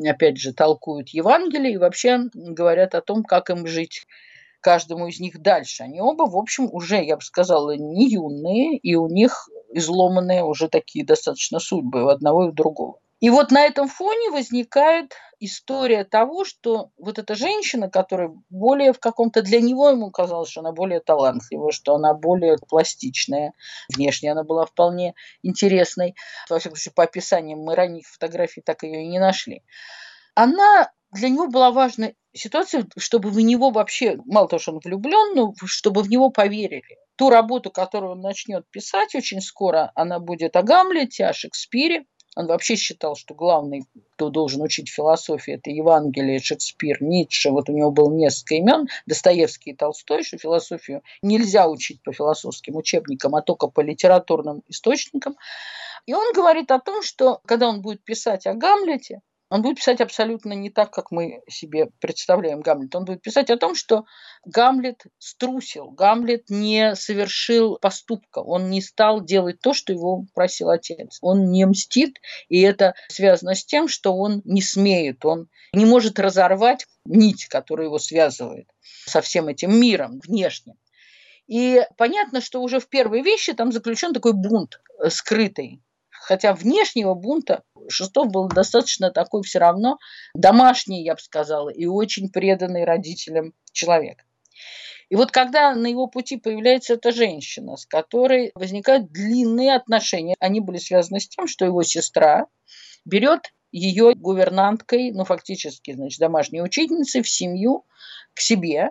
опять же, толкуют Евангелие и вообще говорят о том, как им жить каждому из них дальше. Они оба, в общем, уже, я бы сказала, не юные, и у них изломанные уже такие достаточно судьбы у одного и у другого. И вот на этом фоне возникает история того, что вот эта женщина, которая более в каком-то для него ему казалось, что она более талантливая, что она более пластичная, внешне она была вполне интересной. Во всяком случае, по описаниям мы ранних фотографий так ее и не нашли. Она для него была важна ситуация, чтобы в него вообще, мало того, что он влюблен, но чтобы в него поверили. Ту работу, которую он начнет писать очень скоро, она будет о Гамлете, о Шекспире. Он вообще считал, что главный, кто должен учить философию, это Евангелие, Шекспир, Ницше. Вот у него было несколько имен, Достоевский и Толстой, что философию нельзя учить по философским учебникам, а только по литературным источникам. И он говорит о том, что когда он будет писать о Гамлете, он будет писать абсолютно не так, как мы себе представляем Гамлет. Он будет писать о том, что Гамлет струсил, Гамлет не совершил поступка, он не стал делать то, что его просил отец. Он не мстит, и это связано с тем, что он не смеет, он не может разорвать нить, которая его связывает со всем этим миром внешним. И понятно, что уже в первой вещи там заключен такой бунт э, скрытый, хотя внешнего бунта Шестов был достаточно такой все равно домашний, я бы сказала, и очень преданный родителям человек. И вот когда на его пути появляется эта женщина, с которой возникают длинные отношения, они были связаны с тем, что его сестра берет ее гувернанткой, ну фактически, значит, домашней учительницей в семью к себе,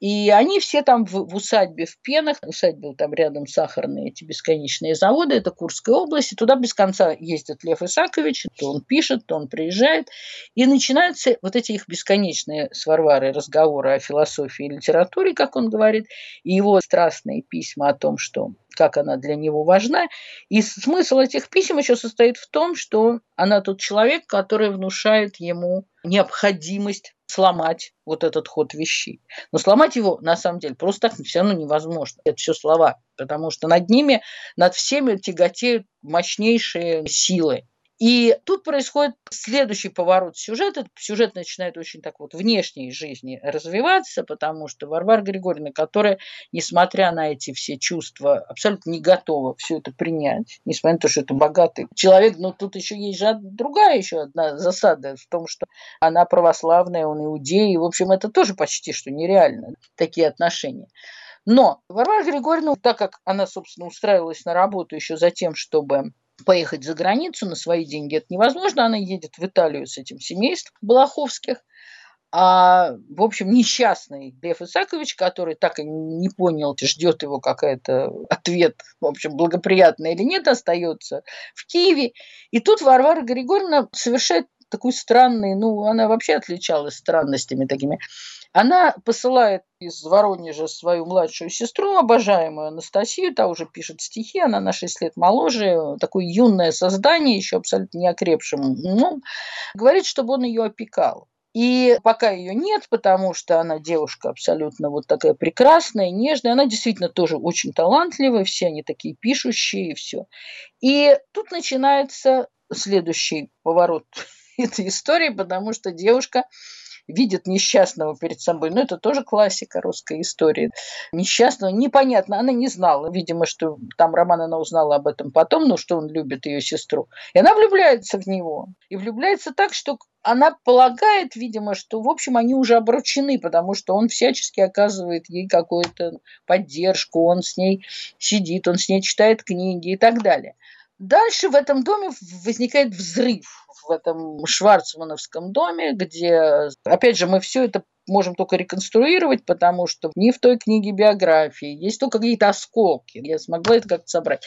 и они все там в, в усадьбе в Пенах, усадьба там рядом сахарные эти бесконечные заводы, это Курская область, и туда без конца ездит Лев Исакович, то он пишет, то он приезжает, и начинаются вот эти их бесконечные с Варварой разговоры о философии и литературе, как он говорит, и его страстные письма о том, что как она для него важна. И смысл этих писем еще состоит в том, что она тот человек, который внушает ему необходимость сломать вот этот ход вещей. Но сломать его, на самом деле, просто так все равно невозможно. Это все слова, потому что над ними, над всеми тяготеют мощнейшие силы. И тут происходит следующий поворот сюжета. Сюжет начинает очень так вот внешней жизни развиваться, потому что Варвара Григорьевна, которая, несмотря на эти все чувства, абсолютно не готова все это принять, несмотря на то, что это богатый человек, но тут еще есть же другая еще одна засада в том, что она православная, он иудей, и, в общем, это тоже почти что нереально, такие отношения. Но Варвара Григорьевна, так как она, собственно, устраивалась на работу еще за тем, чтобы поехать за границу на свои деньги это невозможно. Она едет в Италию с этим семейством Балаховских. А, в общем, несчастный Лев Исакович, который так и не понял, ждет его какой-то ответ, в общем, благоприятный или нет, остается в Киеве. И тут Варвара Григорьевна совершает такой странный, ну, она вообще отличалась странностями такими. Она посылает из Воронежа свою младшую сестру, обожаемую Анастасию, та уже пишет стихи, она на 6 лет моложе, такое юное создание, еще абсолютно не окрепшим умом, говорит, чтобы он ее опекал. И пока ее нет, потому что она девушка абсолютно вот такая прекрасная, нежная, она действительно тоже очень талантливая, все они такие пишущие и все. И тут начинается следующий поворот этой истории, потому что девушка видит несчастного перед собой. Ну, это тоже классика русской истории. Несчастного, непонятно, она не знала. Видимо, что там Роман она узнала об этом потом, но что он любит ее сестру. И она влюбляется в него. И влюбляется так, что она полагает, видимо, что, в общем, они уже обручены, потому что он всячески оказывает ей какую-то поддержку, он с ней сидит, он с ней читает книги и так далее. Дальше в этом доме возникает взрыв, в этом шварцмановском доме, где, опять же, мы все это можем только реконструировать, потому что не в той книге биографии, есть только какие-то осколки. Я смогла это как-то собрать.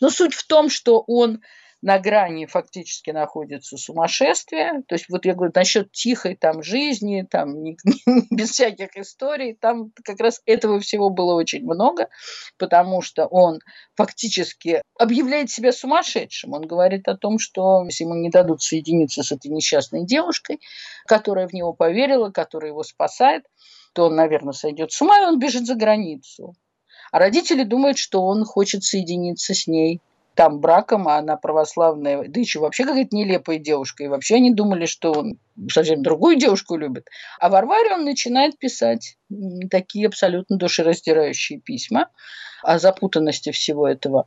Но суть в том, что он на грани фактически находится сумасшествие. То есть вот я говорю, насчет тихой там жизни, там не, не, без всяких историй, там как раз этого всего было очень много, потому что он фактически объявляет себя сумасшедшим. Он говорит о том, что если ему не дадут соединиться с этой несчастной девушкой, которая в него поверила, которая его спасает, то он, наверное, сойдет с ума, и он бежит за границу. А родители думают, что он хочет соединиться с ней там браком, а она православная, да еще вообще какая-то нелепая девушка. И вообще они думали, что он совсем другую девушку любит. А Варваре он начинает писать такие абсолютно душераздирающие письма о запутанности всего этого.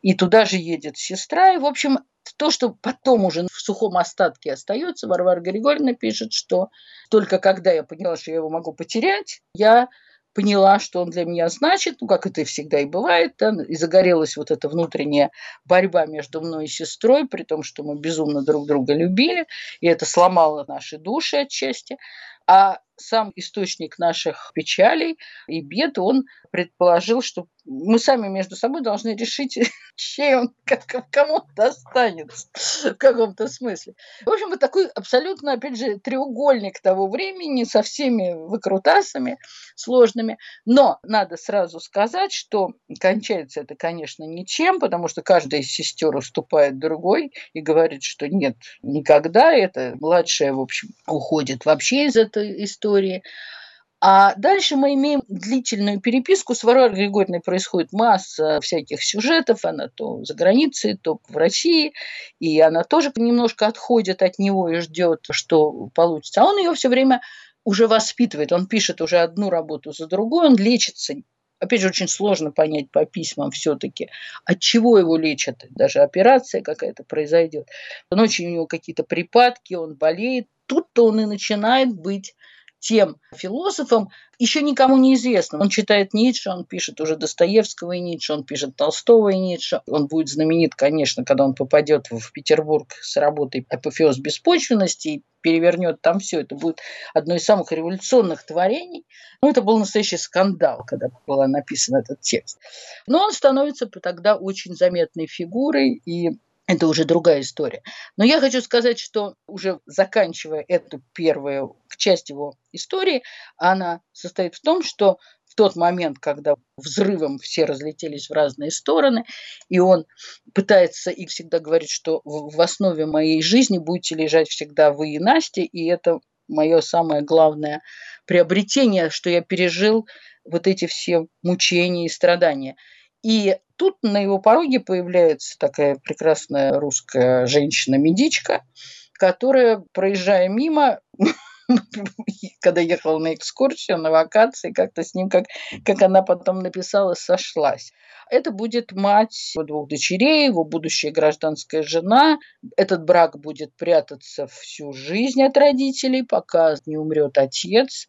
И туда же едет сестра. И, в общем, то, что потом уже в сухом остатке остается, Варвара Григорьевна пишет, что только когда я поняла, что я его могу потерять, я поняла, что он для меня значит, ну, как это всегда и бывает, да, и загорелась вот эта внутренняя борьба между мной и сестрой, при том, что мы безумно друг друга любили, и это сломало наши души отчасти. А сам источник наших печалей и бед, он предположил, что мы сами между собой должны решить, чей он, как, кому он достанется в каком-то смысле. В общем, вот такой абсолютно, опять же, треугольник того времени со всеми выкрутасами сложными. Но надо сразу сказать, что кончается это, конечно, ничем, потому что каждая из сестер уступает другой и говорит, что нет, никогда. Это младшая, в общем, уходит вообще из этой истории. А дальше мы имеем длительную переписку. С Варварой Григорьевной происходит масса всяких сюжетов. Она то за границей, то в России. И она тоже немножко отходит от него и ждет, что получится. А он ее все время уже воспитывает. Он пишет уже одну работу за другой. Он лечится опять же, очень сложно понять по письмам все-таки, от чего его лечат. Даже операция какая-то произойдет. Ночью у него какие-то припадки, он болеет. Тут-то он и начинает быть тем философом, еще никому не известно. Он читает Ницше, он пишет уже Достоевского и Ницше, он пишет Толстого и Ницше. Он будет знаменит, конечно, когда он попадет в Петербург с работой «Апофеоз беспочвенности» и перевернет там все. Это будет одно из самых революционных творений. Ну, это был настоящий скандал, когда был написан этот текст. Но он становится тогда очень заметной фигурой, и это уже другая история. Но я хочу сказать, что уже заканчивая эту первую часть его истории, она состоит в том, что в тот момент, когда взрывом все разлетелись в разные стороны, и он пытается и всегда говорит, что в основе моей жизни будете лежать всегда вы и Настя, и это мое самое главное приобретение, что я пережил вот эти все мучения и страдания. И тут на его пороге появляется такая прекрасная русская женщина-медичка, которая, проезжая мимо, когда ехала на экскурсию, на вакации, как-то с ним, как, как она потом написала, сошлась. Это будет мать его двух дочерей, его будущая гражданская жена. Этот брак будет прятаться всю жизнь от родителей, пока не умрет отец.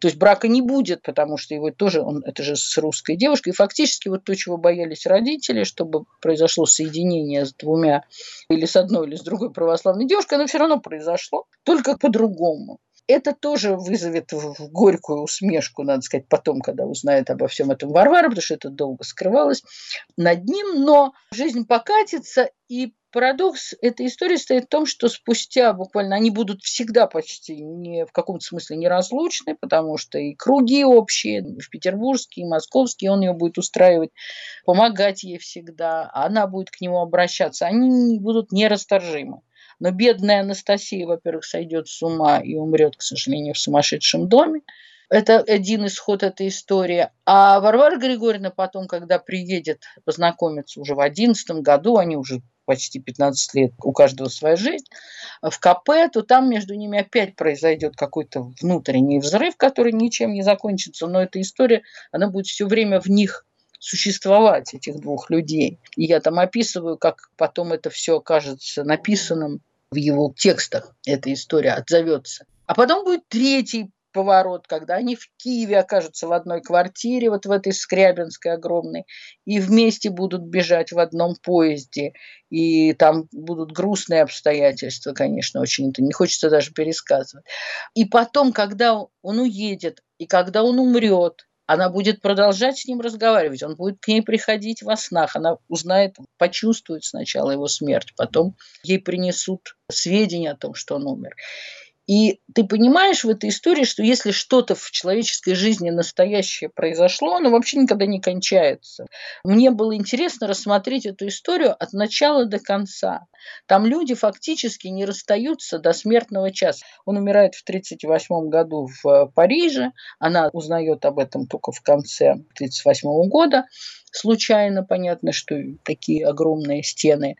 То есть брака не будет, потому что его тоже, он, это же с русской девушкой. И фактически вот то, чего боялись родители, чтобы произошло соединение с двумя, или с одной, или с другой православной девушкой, оно все равно произошло, только по-другому. это тоже вызовет горькую усмешку, надо сказать, потом, когда узнает обо всем этом Варвара, потому что это долго скрывалось над ним, но жизнь покатится, и Парадокс этой истории стоит в том, что спустя буквально они будут всегда почти не в каком-то смысле неразлучны, потому что и круги общие, в петербургские, и московские, он ее будет устраивать, помогать ей всегда, она будет к нему обращаться. Они будут нерасторжимы. Но бедная Анастасия, во-первых, сойдет с ума и умрет, к сожалению, в сумасшедшем доме. Это один исход этой истории. А Варвара Григорьевна потом, когда приедет познакомиться уже в одиннадцатом году, они уже почти 15 лет, у каждого своя жизнь, в КП, то там между ними опять произойдет какой-то внутренний взрыв, который ничем не закончится, но эта история, она будет все время в них существовать, этих двух людей. И я там описываю, как потом это все окажется написанным в его текстах, эта история отзовется. А потом будет третий поворот, когда они в Киеве окажутся в одной квартире, вот в этой Скрябинской огромной, и вместе будут бежать в одном поезде, и там будут грустные обстоятельства, конечно, очень это не хочется даже пересказывать. И потом, когда он уедет, и когда он умрет, она будет продолжать с ним разговаривать, он будет к ней приходить во снах, она узнает, почувствует сначала его смерть, потом ей принесут сведения о том, что он умер. И ты понимаешь в этой истории, что если что-то в человеческой жизни настоящее произошло, оно вообще никогда не кончается. Мне было интересно рассмотреть эту историю от начала до конца. Там люди фактически не расстаются до смертного часа. Он умирает в 1938 году в Париже, она узнает об этом только в конце 1938 года. Случайно понятно, что такие огромные стены.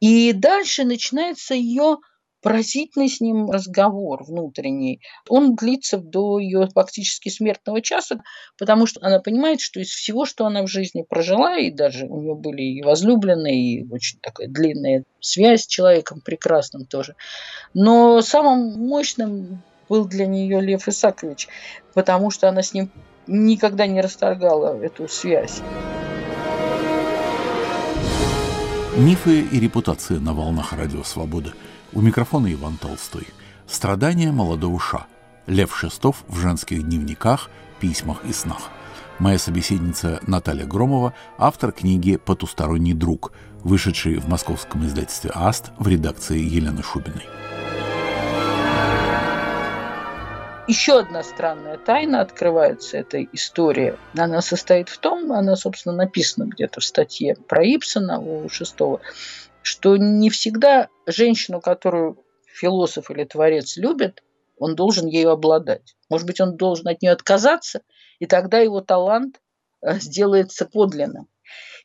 И дальше начинается ее поразительный с ним разговор внутренний. Он длится до ее фактически смертного часа, потому что она понимает, что из всего, что она в жизни прожила, и даже у нее были и возлюбленные, и очень такая длинная связь с человеком прекрасным тоже. Но самым мощным был для нее Лев Исакович, потому что она с ним никогда не расторгала эту связь. Мифы и репутации на волнах радио «Свобода». У микрофона Иван Толстой. Страдания молодого ша. Лев Шестов в женских дневниках, письмах и снах. Моя собеседница Наталья Громова, автор книги «Потусторонний друг», вышедшей в московском издательстве «Аст» в редакции Елены Шубиной. Еще одна странная тайна открывается этой истории. Она состоит в том, она, собственно, написана где-то в статье про Ипсона у Шестого, что не всегда женщину, которую философ или творец любит, он должен ею обладать. Может быть, он должен от нее отказаться, и тогда его талант э, сделается подлинным.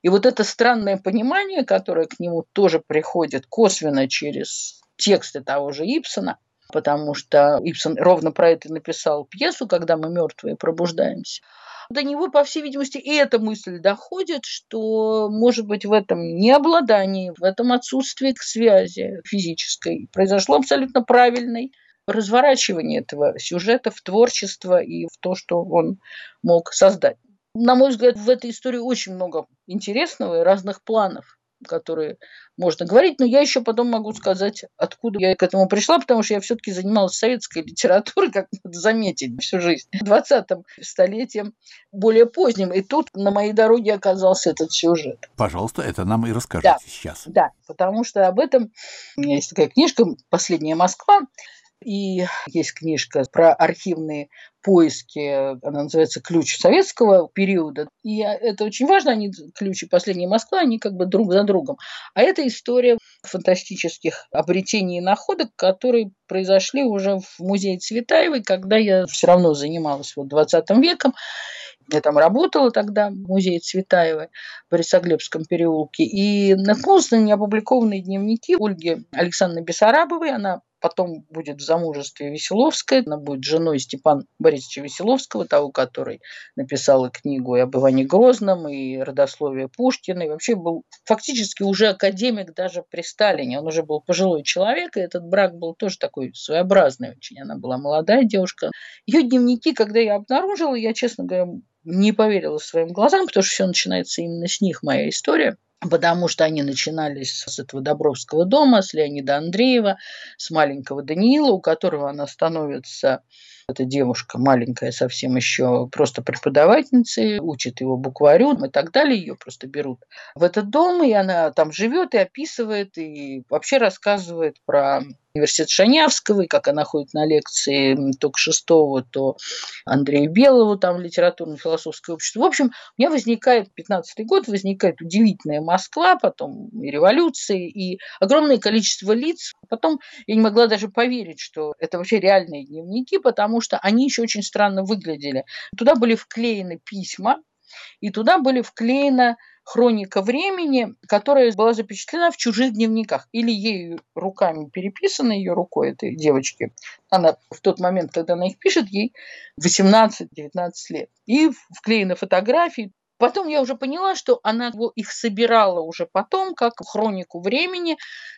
И вот это странное понимание, которое к нему тоже приходит косвенно через тексты того же Ипсона, потому что Ипсон ровно про это написал пьесу, когда мы мертвые пробуждаемся – до него, по всей видимости, и эта мысль доходит, что, может быть, в этом необладании, в этом отсутствии связи физической произошло абсолютно правильный разворачивание этого сюжета в творчество и в то, что он мог создать. На мой взгляд, в этой истории очень много интересного и разных планов которые можно говорить, но я еще потом могу сказать, откуда я к этому пришла, потому что я все-таки занималась советской литературой, как надо заметить, всю жизнь, 20-м столетием, более поздним, и тут на моей дороге оказался этот сюжет. Пожалуйста, это нам и расскажите да, сейчас. Да, потому что об этом у меня есть такая книжка «Последняя Москва», и есть книжка про архивные поиски, она называется «Ключ советского периода». И это очень важно, они, ключи «Последней Москвы», они как бы друг за другом. А это история фантастических обретений и находок, которые произошли уже в музее Цветаевой, когда я все равно занималась вот 20 веком. Я там работала тогда в музее Цветаевой в Борисоглебском переулке. И наткнулась на неопубликованные дневники Ольги Александры Бессарабовой. Она потом будет в замужестве Веселовская, она будет женой Степана Борисовича Веселовского, того, который написал и книгу и об Иване Грозном, и родословие Пушкина, и вообще был фактически уже академик даже при Сталине, он уже был пожилой человек, и этот брак был тоже такой своеобразный очень, она была молодая девушка. Ее дневники, когда я обнаружила, я, честно говоря, не поверила своим глазам, потому что все начинается именно с них, моя история – потому что они начинались с этого Добровского дома, с Леонида Андреева, с маленького Даниила, у которого она становится эта девушка маленькая совсем еще просто преподавательница, учит его букварю и так далее. Ее просто берут в этот дом, и она там живет и описывает, и вообще рассказывает про университет Шанявского, и как она ходит на лекции то шестого, то Андрею Белову, там литературно-философское общество. В общем, у меня возникает, 15 год, возникает удивительная Москва, потом и революции, и огромное количество лиц. Потом я не могла даже поверить, что это вообще реальные дневники, потому что они еще очень странно выглядели. Туда были вклеены письма, и туда были вклеены хроника времени, которая была запечатлена в чужих дневниках. Или ею руками переписана, ее рукой этой девочки. Она в тот момент, когда она их пишет, ей 18-19 лет. И вклеены фотографии. Потом я уже поняла, что она их собирала уже потом, как хронику времени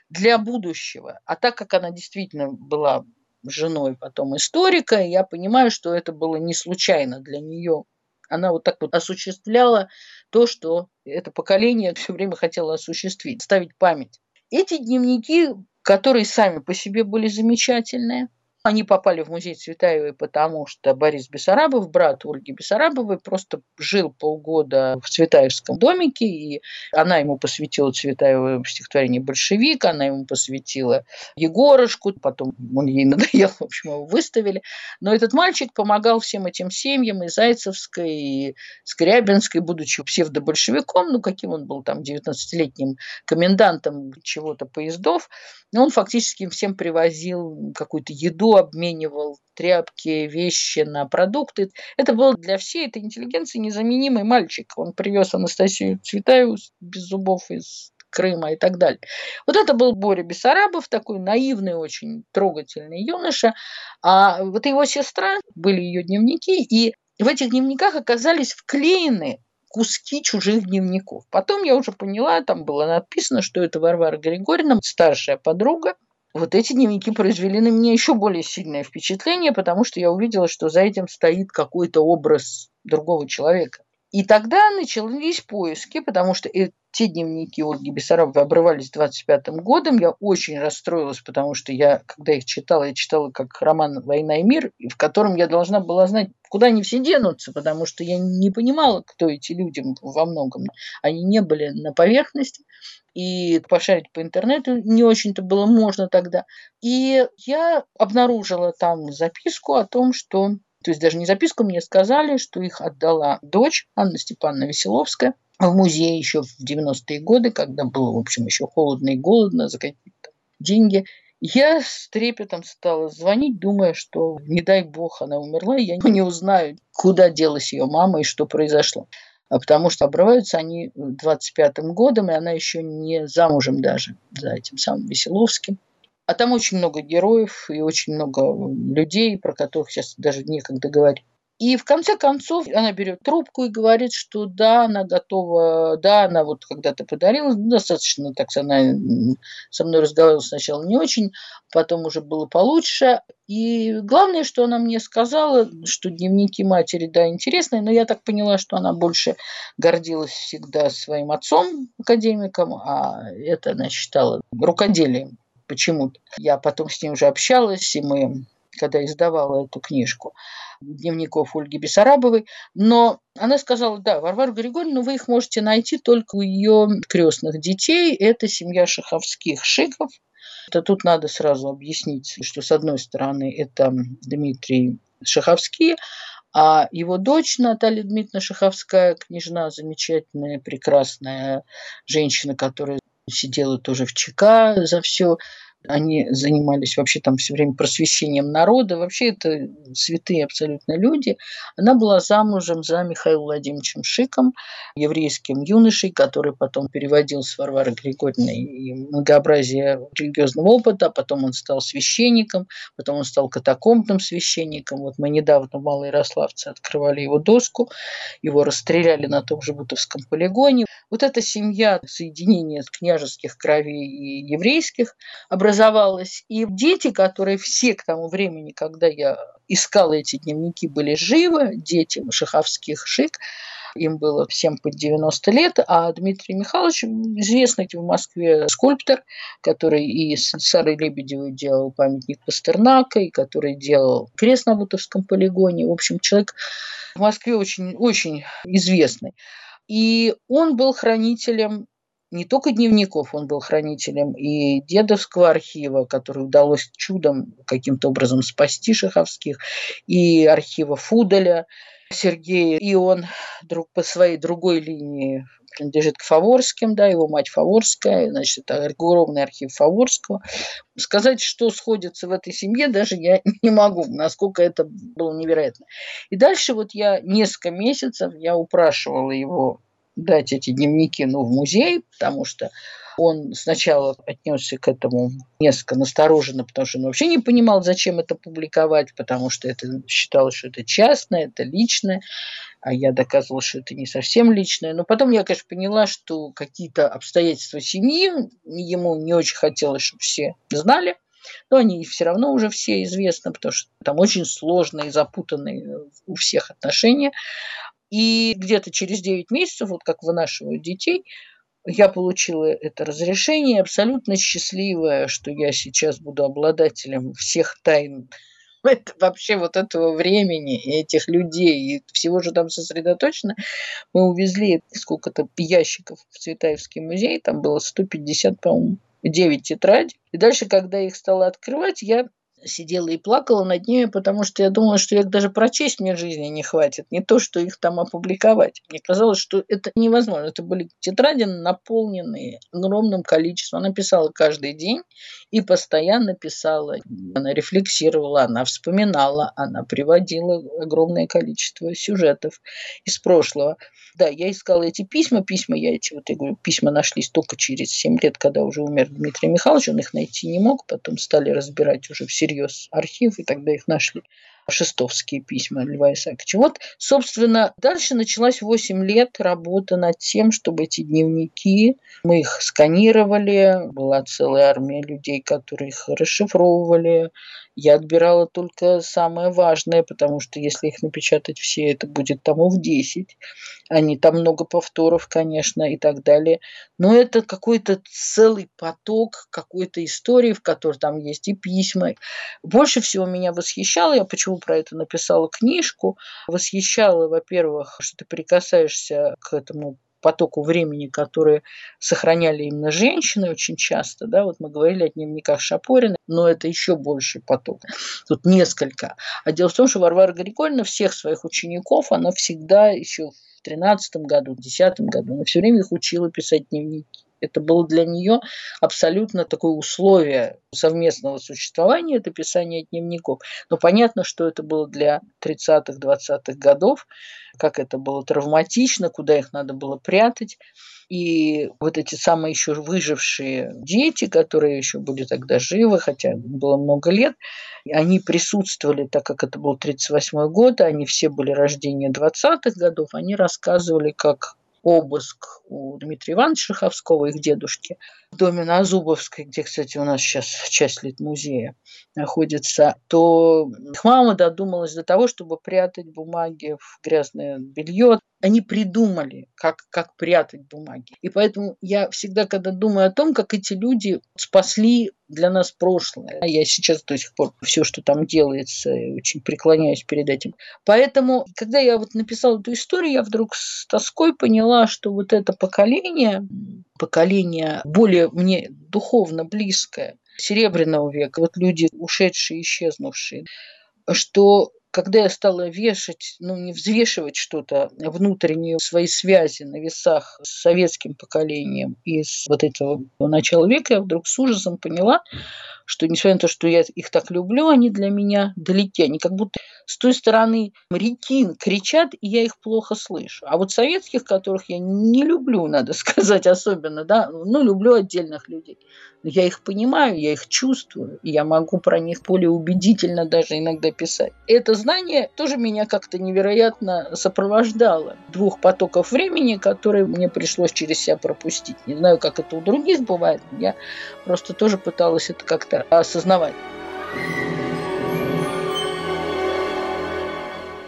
для будущего. А так как она действительно была женой потом историка, я понимаю, что это было не случайно для нее она вот так вот осуществляла то, что это поколение все время хотело осуществить, ставить память. Эти дневники, которые сами по себе были замечательные, они попали в музей Цветаевой, потому что Борис Бессарабов, брат Ольги Бессарабовой, просто жил полгода в Цветаевском домике, и она ему посвятила Цветаеву стихотворение «Большевик», она ему посвятила Егорушку, потом он ей надоел, в общем, его выставили. Но этот мальчик помогал всем этим семьям, и Зайцевской, и Скрябинской, будучи псевдобольшевиком, ну, каким он был там, 19-летним комендантом чего-то поездов, он фактически всем привозил какую-то еду, обменивал тряпки, вещи на продукты. Это был для всей этой интеллигенции незаменимый мальчик. Он привез Анастасию Цветаеву без зубов из Крыма и так далее. Вот это был Боря Бессарабов, такой наивный, очень трогательный юноша. А вот его сестра, были ее дневники, и в этих дневниках оказались вклеены куски чужих дневников. Потом я уже поняла, там было написано, что это Варвара Григорьевна, старшая подруга, вот эти дневники произвели на меня еще более сильное впечатление, потому что я увидела, что за этим стоит какой-то образ другого человека. И тогда начались поиски, потому что те дневники Ольги Бессарабовой обрывались 25 годом. Я очень расстроилась, потому что я, когда их читала, я читала как роман «Война и мир», в котором я должна была знать, куда они все денутся, потому что я не понимала, кто эти люди во многом. Они не были на поверхности, и пошарить по интернету не очень-то было можно тогда. И я обнаружила там записку о том, что то есть даже не записку мне сказали, что их отдала дочь Анна Степановна Веселовская в музей еще в 90-е годы, когда было, в общем, еще холодно и голодно за какие-то деньги. Я с трепетом стала звонить, думая, что, не дай бог, она умерла, и я не узнаю, куда делась ее мама и что произошло. А потому что обрываются они 25-м годом, и она еще не замужем даже за этим самым Веселовским. А там очень много героев и очень много людей, про которых сейчас даже некогда говорить. И в конце концов она берет трубку и говорит, что да, она готова, да, она вот когда-то подарила, ну, достаточно так она со мной разговаривала сначала не очень, потом уже было получше. И главное, что она мне сказала, что дневники матери, да, интересные, но я так поняла, что она больше гордилась всегда своим отцом, академиком, а это она считала рукоделием почему-то. Я потом с ним уже общалась, и мы, когда издавала эту книжку, дневников Ольги Бессарабовой, но она сказала, да, Варвару Григорьевну вы их можете найти только у ее крестных детей, это семья Шаховских Шиков, это тут надо сразу объяснить, что с одной стороны это Дмитрий Шаховский, а его дочь Наталья Дмитриевна Шаховская, княжна замечательная, прекрасная женщина, которая сидела тоже в ЧК за все. Они занимались вообще там все время просвещением народа. Вообще это святые абсолютно люди. Она была замужем за Михаилом Владимировичем Шиком, еврейским юношей, который потом переводил с Варвары Григорьевной многообразие религиозного опыта. А потом он стал священником, потом он стал катакомбным священником. Вот мы недавно в Малой открывали его доску. Его расстреляли на том же Бутовском полигоне. Вот эта семья соединения княжеских кровей и еврейских образовалась. И дети, которые все к тому времени, когда я искала эти дневники, были живы, дети Шаховских Шик, Им было всем под 90 лет, а Дмитрий Михайлович известный в Москве скульптор, который и с Сарой Лебедевой делал памятник Пастернака, и который делал крест на Бутовском полигоне. В общем, человек в Москве очень, очень известный. И он был хранителем не только дневников, он был хранителем и дедовского архива, который удалось чудом каким-то образом спасти Шаховских, и архива Фудаля Сергея. И он друг, по своей другой линии принадлежит к Фаворским, да, его мать Фаворская, значит, это огромный архив Фаворского. Сказать, что сходится в этой семье, даже я не могу, насколько это было невероятно. И дальше вот я несколько месяцев, я упрашивала его дать эти дневники ну, в музей, потому что он сначала отнесся к этому несколько настороженно, потому что он вообще не понимал, зачем это публиковать, потому что это считалось, что это частное, это личное, а я доказывала, что это не совсем личное. Но потом я, конечно, поняла, что какие-то обстоятельства семьи ему не очень хотелось, чтобы все знали. Но они все равно уже все известны, потому что там очень сложные запутанные у всех отношения. И где-то через 9 месяцев, вот как вынашивают детей, я получила это разрешение, абсолютно счастливая, что я сейчас буду обладателем всех тайн это, вообще вот этого времени и этих людей, и всего же там сосредоточено. Мы увезли сколько-то ящиков в Цветаевский музей, там было 150, по-моему, 9 тетрадей. И дальше, когда их стала открывать, я сидела и плакала над ними, потому что я думала, что их даже прочесть мне жизни не хватит, не то, что их там опубликовать. Мне казалось, что это невозможно. Это были тетради, наполненные огромным количеством. Она писала каждый день и постоянно писала. Она рефлексировала, она вспоминала, она приводила огромное количество сюжетов из прошлого. Да, я искала эти письма. Письма, я эти, вот я говорю, письма нашлись только через 7 лет, когда уже умер Дмитрий Михайлович. Он их найти не мог. Потом стали разбирать уже всерьез архив, и тогда их нашли шестовские письма Льва Исааковича. Вот, собственно, дальше началась 8 лет работа над тем, чтобы эти дневники, мы их сканировали, была целая армия людей, которые их расшифровывали, я отбирала только самое важное, потому что если их напечатать все, это будет томов 10. Они там много повторов, конечно, и так далее. Но это какой-то целый поток какой-то истории, в которой там есть и письма. Больше всего меня восхищало, я почему про это написала книжку, восхищало, во-первых, что ты прикасаешься к этому потоку времени, которые сохраняли именно женщины очень часто. Да? Вот мы говорили о дневниках Шапорина, но это еще больше поток. Тут несколько. А дело в том, что Варвара Григорьевна всех своих учеников, она всегда еще в 13 году, в 10 году, она все время их учила писать дневники. Это было для нее абсолютно такое условие совместного существования, это писание дневников. Но понятно, что это было для 30-х, 20-х годов, как это было травматично, куда их надо было прятать. И вот эти самые еще выжившие дети, которые еще были тогда живы, хотя было много лет, они присутствовали, так как это был 1938 год, они все были рождения 20-х годов, они рассказывали, как обыск у Дмитрия Ивановича Шаховского, их дедушки, в доме на Зубовской, где, кстати, у нас сейчас часть музея находится, то их мама додумалась до того, чтобы прятать бумаги в грязное белье. Они придумали, как, как прятать бумаги. И поэтому я всегда, когда думаю о том, как эти люди спасли для нас прошлое, я сейчас до сих пор все, что там делается, очень преклоняюсь перед этим. Поэтому, когда я вот написала эту историю, я вдруг с тоской поняла, что вот это поколение, поколение более мне духовно близкое, Серебряного века, вот люди ушедшие, исчезнувшие, что когда я стала вешать, ну не взвешивать что-то, а внутренние свои связи на весах с советским поколением и с вот этого начала века, я вдруг с ужасом поняла, что несмотря на то, что я их так люблю, они для меня далеки. Они как будто с той стороны реки кричат, и я их плохо слышу. А вот советских, которых я не люблю, надо сказать особенно, да, ну, люблю отдельных людей. Но я их понимаю, я их чувствую, и я могу про них более убедительно даже иногда писать. Это знание тоже меня как-то невероятно сопровождало. Двух потоков времени, которые мне пришлось через себя пропустить. Не знаю, как это у других бывает, я просто тоже пыталась это как-то осознавать.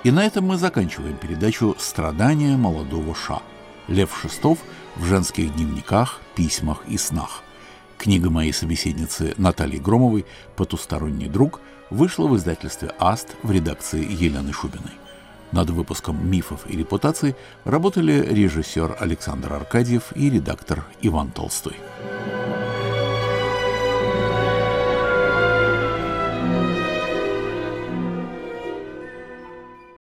И на этом мы заканчиваем передачу «Страдания молодого Ша». Лев Шестов в женских дневниках, письмах и снах. Книга моей собеседницы Натальи Громовой «Потусторонний друг» вышла в издательстве «Аст» в редакции Елены Шубиной. Над выпуском «Мифов и репутаций» работали режиссер Александр Аркадьев и редактор Иван Толстой.